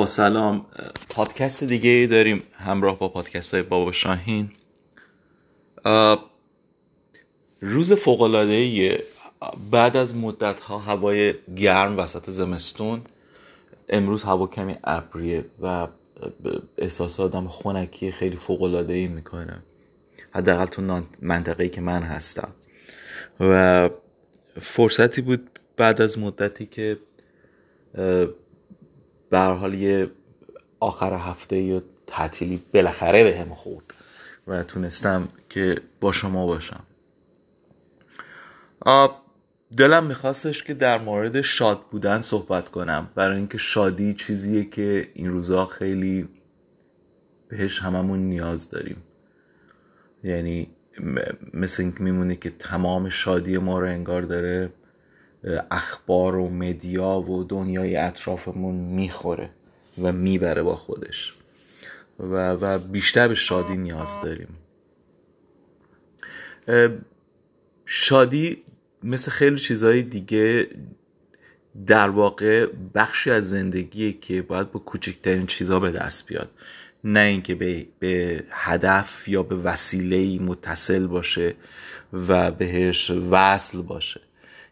با سلام پادکست دیگه ای داریم همراه با پادکست های بابا شاهین. روز فوقلاده بعد از مدت ها هوای گرم وسط زمستون امروز هوا کمی ابریه و احساس آدم خونکی خیلی فوقلاده ای می‌کنه. حداقل تو منطقه ای که من هستم. و فرصتی بود بعد از مدتی که به حال یه آخر هفته یا تعطیلی بالاخره به هم خورد. و تونستم که با شما باشم. دلم میخواستش که در مورد شاد بودن صحبت کنم. برای اینکه شادی چیزیه که این روزا خیلی بهش هممون نیاز داریم. یعنی مثل اینکه میمونه که تمام شادی ما رو انگار داره. اخبار و مدیا و دنیای اطرافمون می‌خوره و می‌بره با خودش. و, و بیشتر به شادی نیاز داریم. شادی مثل خیلی چیزهای دیگه در واقع بخشی از زندگیه که باید با کوچکترین چیزها به دست بیاد. نه اینکه به،, به هدف یا به وسیله متصل باشه و بهش وصل باشه.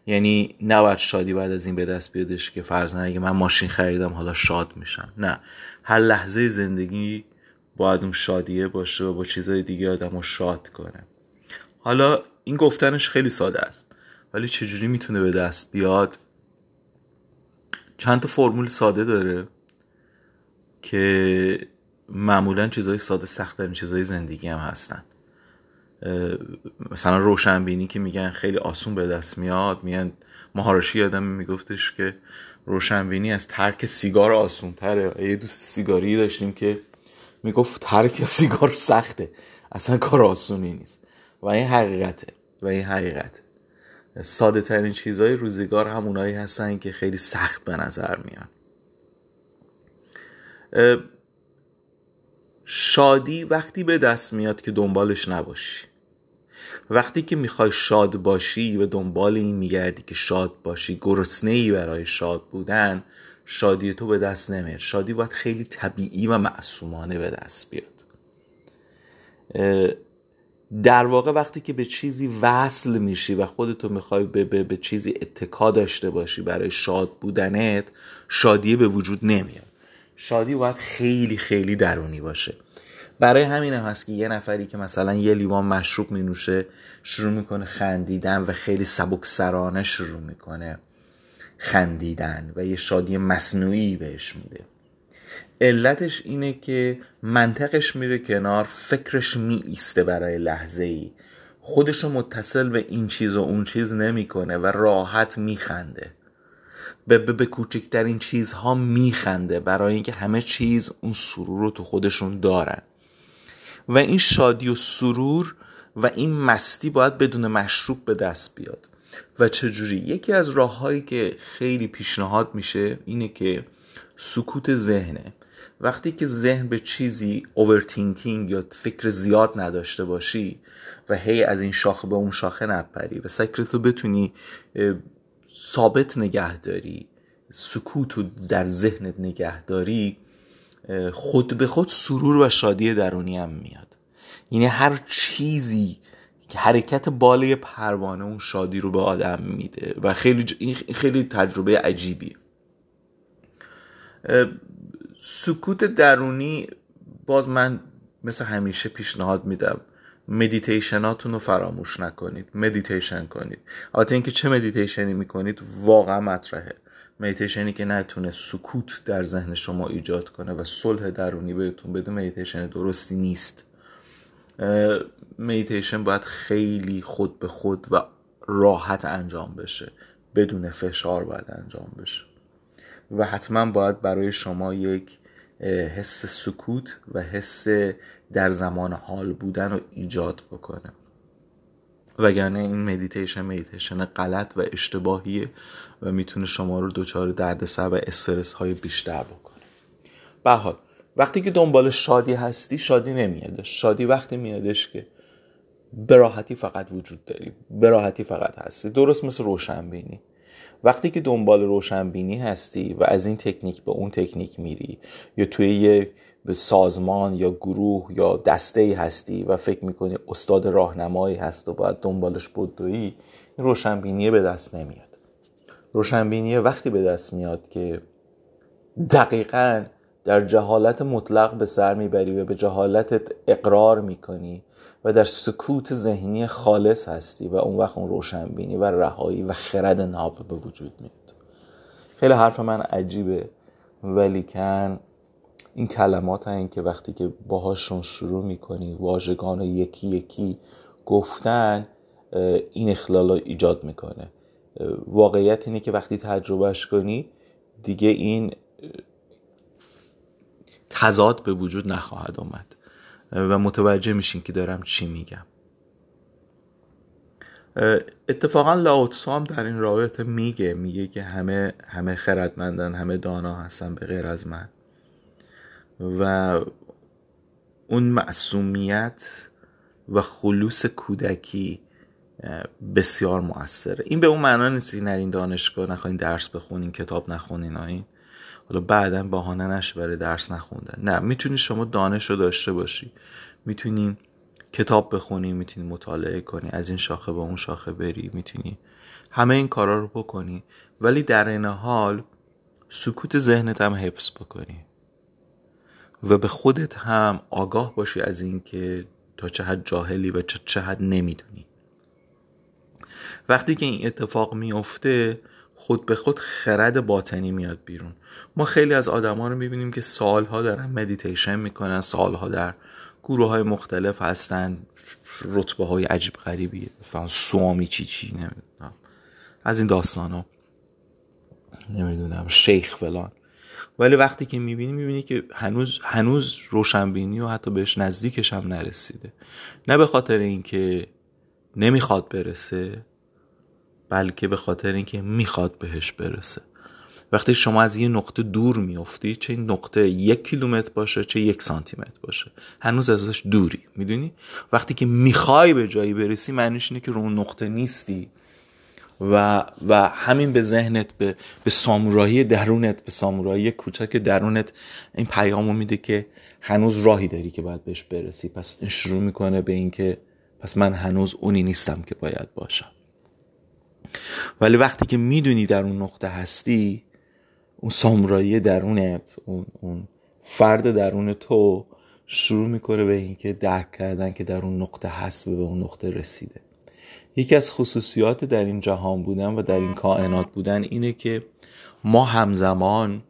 یعنی نباید شادی بعد از این به دست بیادش که فرضاً اگه من ماشین خریدم حالا شاد میشم. نه. هر لحظه زندگی باید اون شادیه باشه و با چیزهای دیگه آدم رو شاد کنه. حالا این گفتنش خیلی ساده است. ولی چجوری می‌تونه به دست بیاد؟ چند تا فرمول ساده داره که معمولا چیزهای ساده سخت دارن چیزهای زندگی هم هستن. مثلا روشنبینی که میگن خیلی آسون به دست میاد میگن مهارشی یادم میگفتش که روشنبینی از ترک سیگار آسون تره یه دوست سیگاری داشتیم که می‌گفت ترک سیگار سخته. اصلا کار آسونی نیست. و این حقیقته. و این حقیقت ساده ترین چیزهای روزگار همونایی هستن که خیلی سخت به نظر میان. شادی وقتی به دست میاد که دنبالش نباشی. وقتی که می‌خوای شاد باشی و دنبال این میگردی که شاد باشی گرسنه ای برای شاد بودن شادی تو به دست نمیاد. شادی باید خیلی طبیعی و معصومانه به دست بیاد. در واقع وقتی که به چیزی وصل میشی و خودتو می‌خوای به, به, به چیزی اتکا داشته باشی برای شاد بودنت شادی به وجود نمیاد. شادی باید خیلی خیلی درونی باشه. برای همین هم هست که یه نفری که مثلا یه لیوان مشروب می نوشه شروع می‌کنه خندیدن و خیلی سبک سرانه شروع می‌کنه خندیدن و یه شادی مصنوعی بهش میده. علتش اینه که منطقش میره کنار فکرش می ایسته برای لحظه ای خودش رو متصل به این چیز و اون چیز نمی‌کنه و راحت میخنده. به, به, به کوچکترین چیزها میخنده برای اینکه همه چیز اون سرور رو تو خودشون دارن. و این شادی و سرور و این مستی باید بدون مشروب به دست بیاد. و چجوری؟ یکی از راههایی که خیلی پیشنهاد میشه اینه که سکوت ذهنه. وقتی که ذهن به چیزی overthinking یا فکر زیاد نداشته باشی و هی از این شاخه به اون شاخه نپری و سکرتو بتونی ثابت نگه داری سکوت در ذهنت نگه داری خود به خود سرور و شادی درونی هم میاد. یعنی هر چیزی که حرکت بالای پروانه اون شادی رو به آدم میده و خیلی این خیلی تجربه عجیبیه. سکوت درونی باز من مثل همیشه پیشنهاد میدم. مدیتیشناتون رو فراموش نکنید. مدیتیشن کنید. البته اینکه چه مدیتیشنی می‌کنید واقعا مطرحه. مدیتیشنی که نتونه سکوت در ذهن شما ایجاد کنه و صلح درونی بهتون بده مدیتیشن درستی نیست. مدیتیشن باید خیلی خود به خود و راحت انجام بشه. بدون فشار باید انجام بشه. و حتما باید برای شما یک حس سکوت و حس در زمان حال بودن رو ایجاد بکنه. وگرنه این meditation meditation غلط و اشتباهیه و می‌تونه شما رو دچار دردسر و استرس های بیشتر بکنه. به هر حال وقتی که دنبال شادی هستی شادی نمیادش. شادی وقتی میادش که براحتی فقط وجود داری. براحتی فقط هستی. درست مثل روشنبینی. وقتی که دنبال روشنبینی هستی و از این تکنیک به اون تکنیک میری یا توی یه سازمان یا گروه یا دسته ای هستی و فکر می‌کنی استاد راهنمایی هست و باید دنبالش بدوی این روشنبینی به دست نمیاد. روشنبینی وقتی به دست میاد که دقیقا در جهالت مطلق به سر می‌بری و به جهالتت اقرار می‌کنی و در سکوت ذهنی خالص هستی و اون وقت اون روشنبینی و رهایی و خرد ناب به وجود میاد. خیلی حرف من عجیبه ولی کن این کلمات این که وقتی که باهاشون شروع می‌کنی واژگان یکی یکی گفتن این اخلال ایجاد می‌کنه. واقعیت اینه که وقتی تجربهش کنی دیگه این تضاد به وجود نخواهد آمد. و متوجه میشین که دارم چی میگم. اتفاقا لاوتسو هم در این رابطه میگه میگه که همه همه خردمندن همه دانا هستن به غیر از من. و اون معصومیت و خلوص کودکی بسیار موثره. این به اون معنا نیست که نرین دانشگاه نخواین درس بخونین کتاب نخونین این. حالا بعدا بهانه نشه برای درس نخوندن. نه می‌تونی شما دانش رو داشته باشی. می‌تونی کتاب بخونی می‌تونی مطالعه کنی از این شاخه به اون شاخه بری می‌تونی همه این کارا رو بکنی. ولی در این حال سکوت ذهنت هم حفظ بکنی. و به خودت هم آگاه باشی از اینکه تا چه حد جاهلی و چه حد نمی‌دونی. وقتی که این اتفاق میفته خود به خود خرد باطنی میاد بیرون. ما خیلی از آدما رو می‌بینیم که سالها دارن مدیتیشن می‌کنن سالها در گروه های مختلف هستن رتبه های عجیب غریبی سوامی چی چی نمی‌دونم. از این داستان ها. نمی‌دونم شیخ فلان. ولی وقتی که می‌بینی می‌بینی که هنوز هنوز روشنبینی و حتی بهش نزدیکش هم نرسیده. نه به خاطر اینکه نمی‌خواد برسه بلکه به خاطر اینکه می‌خواد بهش برسه. وقتی شما از یه نقطه دور میافتی چه این نقطه یک کیلومتر باشه چه یک سانتی متر باشه. هنوز ازش دوری می‌دونی؟ وقتی که می‌خوای به جایی برسی معنیش اینه که رو اون نقطه نیستی. و و همین به ذهنت به به سامورایی درونت به سامورایی کوچک درونت این پیامو میده که هنوز راهی داری که باید بهش برسی. پس این شروع می‌کنه به اینکه پس من هنوز اونی نیستم که باید باشم. ولی وقتی که می‌دونی در اون نقطه هستی اون سامورایی درونت اون, اون فرد درون تو شروع می‌کنه به اینکه درک کردن که در اون نقطه هست و به اون نقطه رسیده. یکی از خصوصیات در این جهان بودن و در این کائنات بودن اینه که ما همزمان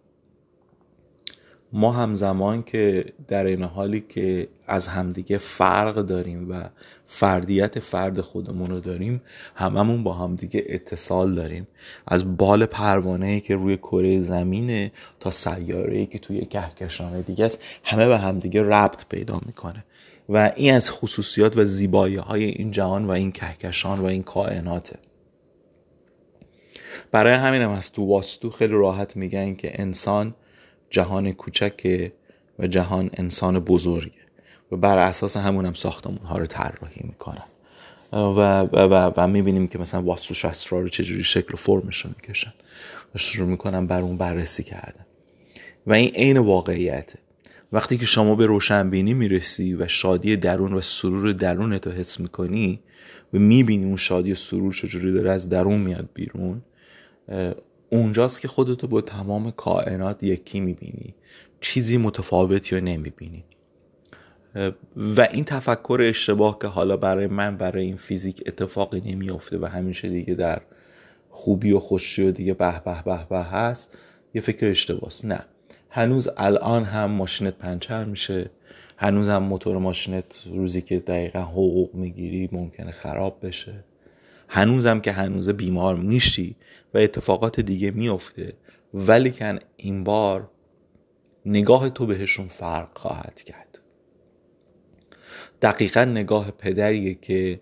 ما همزمان که در این حالی که از همدیگه فرق داریم و فردیت فرد خودمون رو داریم هممون با همدیگه اتصال داریم. از بال پروانه که روی کره زمینه تا سیاره که توی کهکشان دیگه است همه به همدیگه ربط پیدا می‌کنه. و این از خصوصیات و زیبایی های این جهان و این کهکشان و این کائناته. برای همین هم از تو واستو خیلی راحت میگن که انسان جهان کوچکه و جهان انسان بزرگه و بر اساس همون هم ساختمون ها رو طراحی می‌کنن و, و, و, می‌بینیم که مثلا واستو اسرار رو چجوری شکل و فرمش رو می‌کشن. و شروع می‌کنن بر اون بررسی کردن. و این عین واقعیته. وقتی که شما به روشنبینی می‌رسی و شادی درون و سرور درون تو حس می‌کنی و می‌بینی اون شادی و سرور چجوری داره از درون میاد بیرون اونجاست که خودتو با تمام کائنات یکی می‌بینی. چیزی متفاوتی رو نمی‌بینی. و این تفکر اشتباه که حالا برای من برای این فیزیک اتفاقی نمیافته و همیشه دیگه در خوبی و خوشی و دیگه به به به به هست یه فکر اشتباهست نه. هنوز الان هم ماشینت پنچر میشه. هنوز هم موتور ماشینت روزی که دقیقا حقوق می‌گیری ممکنه خراب بشه. هنوزم که هنوز بیمار میشی و اتفاقات دیگه میفته ولی کن این بار نگاه تو بهشون فرق خواهد کرد. دقیقا نگاه پدریه که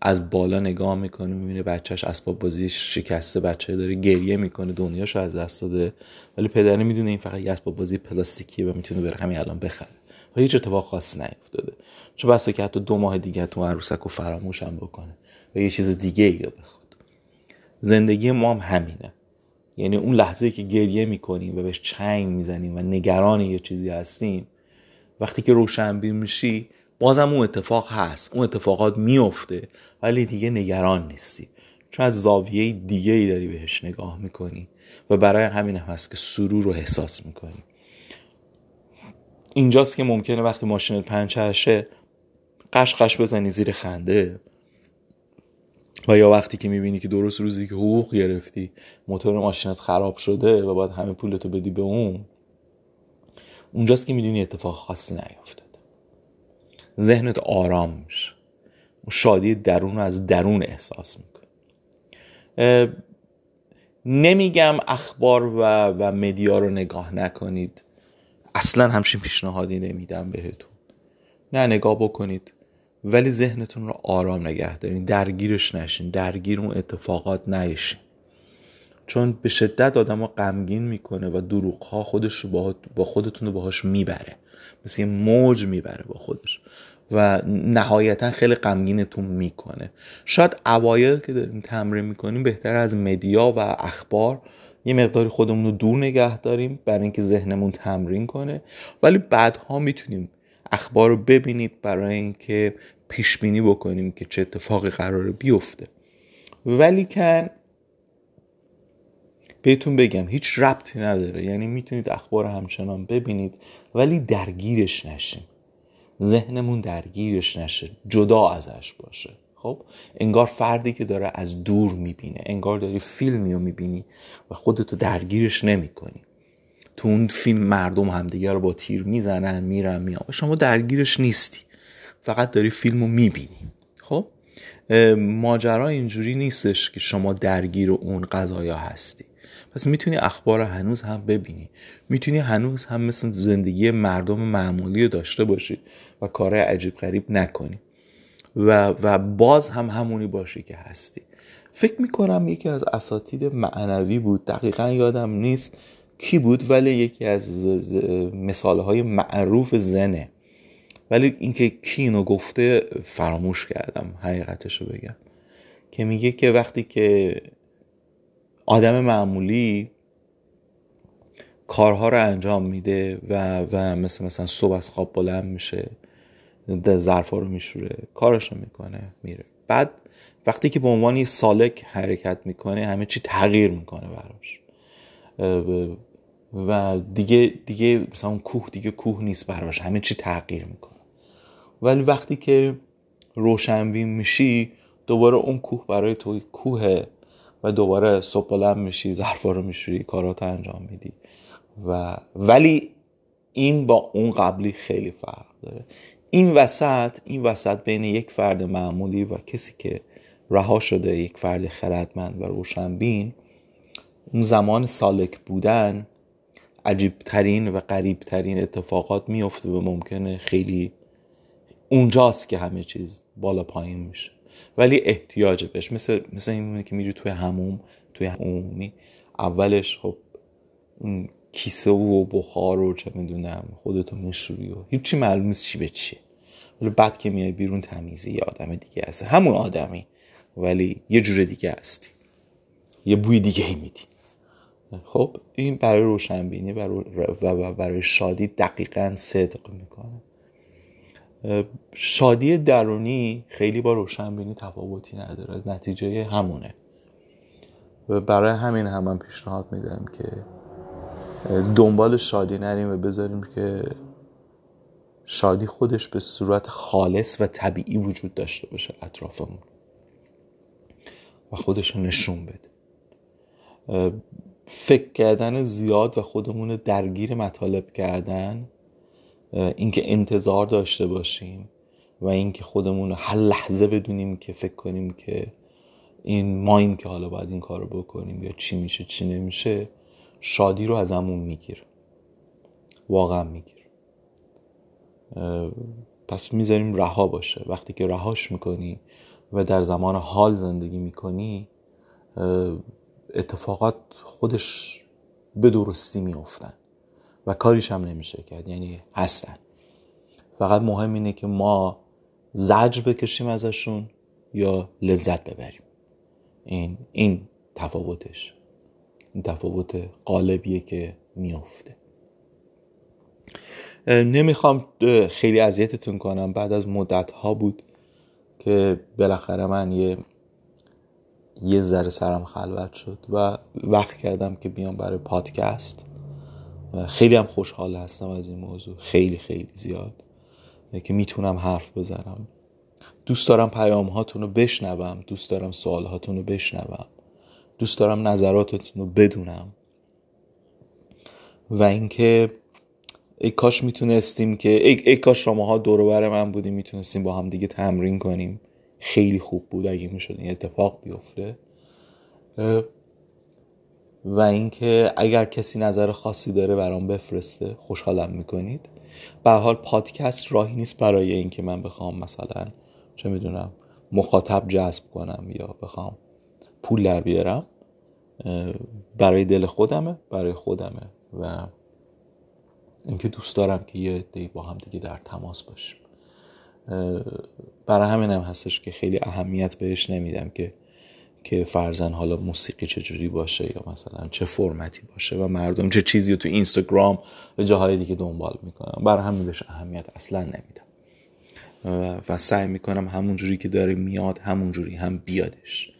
از بالا نگاه می‌کنه می‌بینه بچهش اسباب بازی شکسته بچه داره گریه می‌کنه دنیاشو از دست داده. ولی پدری می‌دونه این فقط یه اسباب بازی پلاستیکیه و می‌تونه بره همین الان بخره. و هیچ اتفاق خاصی نیفتاده. چه بسته که حتی دو ماه دیگه تو عروسک رو فراموشم بکنه. و یه چیز دیگه ای بخواد. زندگی ما هم همینه. یعنی اون لحظه که گریه می‌کنیم و بهش چنگ می‌زنیم و نگران یه چیزی هستیم وقتی که روشنبین میشی بازم اون اتفاق هست. اون اتفاقات میفته ولی دیگه نگران نیستی. چون از زاویه دیگه ای داری بهش نگاه می‌کنی و برای همین هم هست که سرور رو احساس می‌کنی. اینجاست که ممکنه وقتی ماشینت پنچرشه قش قش بزنی زیر خنده. و یا وقتی که می‌بینی که درست روزی که حقوق گرفتی موتور ماشینت خراب شده و باید همه پولتو بدی به اون اونجاست که می‌دونی اتفاق خاصی نیافتاد ذهنت آرام میشه. شادی درون رو از درون احساس می‌کنی. نمیگم اخبار و, و مدیا رو نگاه نکنید. اصلا همچین پیشنهادی نمیدم بهتون. نه نگاه بکنید. ولی ذهنتون رو آرام نگه دارین. درگیرش نشین. درگیر اون اتفاقات نشین. چون به شدت آدم ها غمگین می‌کنه و دروغ ها خودش رو با خودتون رو باهاش می‌بره. مثل یه موج می‌بره با خودش. و نهایتا خیلی غمگینتون می‌کنه. شاید اوایل که داریم تمرین می‌کنیم بهتر از مدیا و اخبار یه مقداری خودمون رو دور نگه داریم برای اینکه ذهنمون تمرین کنه. ولی بعدها می‌تونیم اخبار رو ببینید برای اینکه پیش بینی بکنیم که چه اتفاقی قراره بیفته. ولی کن بهتون بگم هیچ ربطی نداره. یعنی می‌تونید اخبار همچنان ببینید ولی درگیرش نشین. ذهنمون درگیرش نشه. جدا ازش باشه. خب؟ انگار فردی که داره از دور می‌بینه. انگار داری فیلمی رو می‌بینی و خودتو درگیرش نمی‌کنی. تو اون فیلم مردم همدیگه رو با تیر می‌زنن میرن میان. شما درگیرش نیستی. فقط داری فیلم رو می‌بینی. خب؟ ماجرا اینجوری نیستش که شما درگیر اون قضایا هستی. پس می‌تونی اخبار هنوز هم ببینی. می‌تونی هنوز هم مثل زندگی مردم معمولی رو داشته باشی و کارهای عجیب غریب نکنی. و, و باز هم همونی باشی که هستی. فکر می‌کنم یکی از اساتید معنوی بود. دقیقا یادم نیست. کی بود؟ ولی یکی از مثال های معروف زنه. ولی اینکه کی اینو گفته فراموش کردم حقیقتش رو بگم. که میگه که وقتی که آدم معمولی کارها رو انجام میده و, و مثل مثلا صبح از خواب بلند میشه ظرفا رو میشوره کارش رو می‌کنه میره. بعد وقتی که به عنوان یه سالک حرکت می‌کنه همه چی تغییر می‌کنه براش. و دیگه دیگه مثلا اون کوه دیگه کوه نیست براش. همه چی تغییر می‌کنه. ولی وقتی که روشنبین میشی دوباره اون کوه برای تو کوه و دوباره صبح میشی ظرفا رو میشوری کارات انجام میدی. و ولی این با اون قبلی خیلی فرق داره. این وسط این وسط بین یک فرد معمولی و کسی که رها شده یک فرد خردمند و روشنبین اون زمان سالک بودن عجیبترین و قریبترین اتفاقات میفته و ممکنه خیلی اونجاست که همه چیز بالا پایین میشه. ولی احتیاج بهش. مثل مثل این که میری توی هموم توی عمومی اولش خب اون کیسه و بخار و چه می‌دونم خودتو میشوری و هیچی معلوم نیست چی به چیه. ولی بعد که میای بیرون تمیزی یه آدم دیگه هست همون آدمی ولی یه جور دیگه هستی. یه بوی دیگه میدی. خب این برای روشنبینی و برای شادی دقیقا صدق می‌کنه. شادی درونی خیلی با روشنبینی تفاوتی نداره نتیجه همونه. و برای همین هم من پیشنهاد میدم که دنبال شادی نریم و بذاریم که شادی خودش به صورت خالص و طبیعی وجود داشته باشه اطرافمون و خودش رو نشون بده. فکر کردن زیاد و خودمون درگیر مطالب کردن اینکه انتظار داشته باشیم و اینکه خودمون رو هر لحظه بدونیم که فکر کنیم که این ما که حالا باید این کار رو بکنیم یا چی میشه چی نمیشه شادی رو از همون میگیر. واقعا میگیر. پس می‌ذاریم رها باشه. وقتی که رهاش می‌کنی و در زمان حال زندگی می‌کنی اتفاقات خودش به درستی میافتن و کاریش هم نمیشه کرد یعنی هستن. فقط مهم اینه که ما زجر بکشیم ازشون یا لذت ببریم. این این تفاوتش این تفاوت قالبیه که میافته. نمی‌خوام خیلی اذیتتون کنم. بعد از مدت ها بود که بالاخره من یه یه ذره سرم خلوت شد و وقت کردم که بیام برای پادکست. خیلی هم خوشحال هستم از این موضوع. خیلی خیلی زیاد. که می‌تونم حرف بزنم. دوست دارم پیام هاتون رو بشنوم. دوست دارم سوال هاتون رو بشنوم. دوست دارم نظراتتون رو بدونم. و اینکه ای کاش می‌تونستیم که ای, ای کاش شماها دور من بودیم. می‌تونستیم با هم دیگه تمرین کنیم. خیلی خوب بود اگه می‌شد این اتفاق بیفته. و اینکه اگر کسی نظر خاصی داره برام بفرسته خوشحالم می‌کنید. به حال پادکست راهی نیست برای اینکه من بخوام مثلا چه می‌دونم مخاطب جذب کنم یا بخوام پول در بیارم برای دل خودمه برای خودمه. و اینکه دوست دارم که یه دی با هم دیگه در تماس باشیم. برای همین هم هستش که خیلی اهمیت بهش نمیدم که که فرزن حالا موسیقی چجوری باشه یا مثلا چه فرمتی باشه و مردم چه چیزی رو تو اینستاگرام و جاهای دیگه دنبال می‌کنم برای همین بهش اهمیت اصلا نمیدم. و سعی می‌کنم همون جوری که داره میاد همون جوری هم بیادش.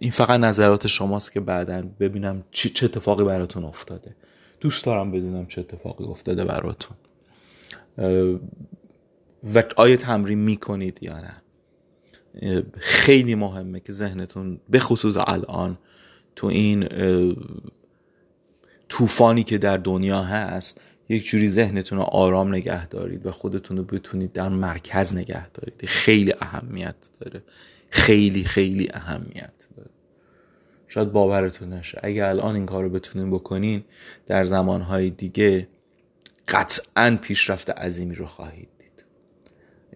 این فقط نظرات شماست که بعدا ببینم چه اتفاقی براتون افتاده. دوست دارم بدونم چه اتفاقی افتاده براتون. و آیا تمرین می‌کنید یا نه؟ خیلی مهمه که ذهنتون به خصوص الان تو این طوفانی که در دنیا هست یک جوری ذهنتون رو آرام نگه دارید و خودتون رو بتونید در مرکز نگه دارید. خیلی اهمیت داره. خیلی خیلی اهمیت داره. شاید باورتون نشه. اگر الان این کار رو بتونین بکنین در زمانهای دیگه قطعا پیشرفت عظیمی رو خواهید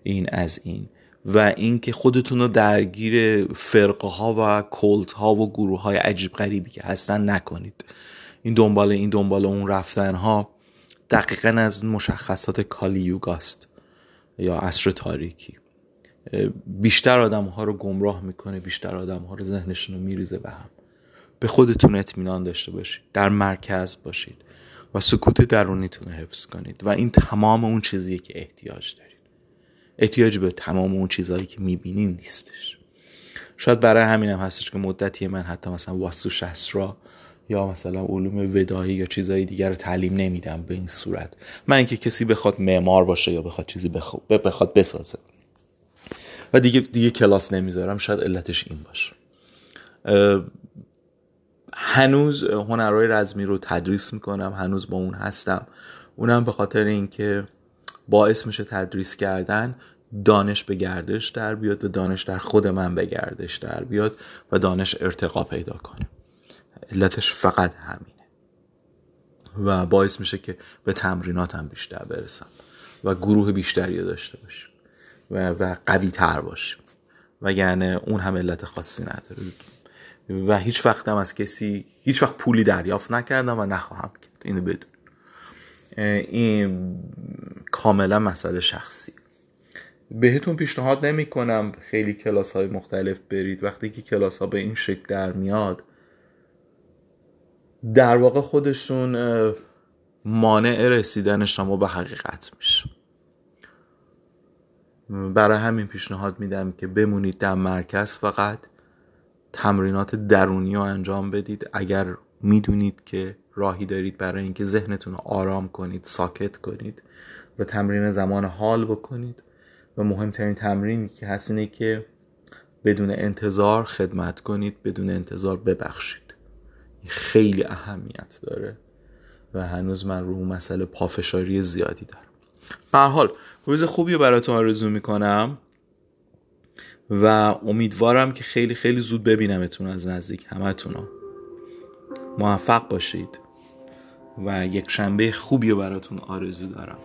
این از این. و اینکه خودتون رو درگیر فرقه ها و کلت ها و گروه های عجیب غریبی که هستن نکنید. این دنبال این دنبال اون رفتن ها دقیقا از مشخصات کالیوگاست یا عصر تاریکی. بیشتر آدم ها رو گمراه می‌کنه بیشتر آدم ها رو ذهنشون رو میریزه به هم. به خودتون اطمینان داشته باشید در مرکز باشید و سکوت درونیتون رو حفظ کنید و این تمام اون چیزیه که احتیاج دارید. احتیاج به تمام اون چیزهایی که می‌بینین نیستش. شاید برای همین هم هستش که مدتی من حتی مثلا واسو را یا مثلا علوم ودایی یا چیزهای دیگر رو تعلیم نمیدم به این صورت. من اینکه کسی بخواد معمار باشه یا بخواد چیزی بخواد بسازه. و دیگه دیگه کلاس نمی‌ذارم شاید علتش این باشه. هنوز هنرهای رزمی رو تدریس می‌کنم هنوز با اون هستم. اونم به خاطر اینکه باعث میشه تدریس کردن دانش به گردش در بیاد و دانش در خود من به گردش در بیاد و دانش ارتقا پیدا کنه. علتش فقط همینه. و باعث میشه که به تمریناتم بیشتر برسم و گروه بیشتری داشته باشیم و, و قوی تر باشیم. وگرنه اون هم علت خاصی نداره. و هیچ وقت هم از کسی هیچ وقت پولی دریافت نکردم و نخواهم کرد. اینو بدون این کاملا مسئله شخصی. بهتون پیشنهاد نمی کنم خیلی کلاس های مختلف برید. وقتی که کلاس ها به این شکل در میاد در واقع خودشون مانع رسیدن شما به حقیقت میشه. برای همین پیشنهاد میدم که بمونید در مرکز فقط تمرینات درونی رو انجام بدید. اگر می‌دونید که راهی دارید برای اینکه ذهنتون رو آرام کنید ساکت کنید و تمرین زمان حال بکنید. و مهمترین تمرینی که هست اینه که بدون انتظار خدمت کنید بدون انتظار ببخشید. خیلی اهمیت داره و هنوز من رو مسئله پافشاری زیادی دارم. به حال روز خوبی رو براتون آرزو می‌کنم و امیدوارم که خیلی خیلی زود ببینمتون از نزدیک همتون موفق باشید. و یک شنبه خوبی رو براتون آرزو دارم.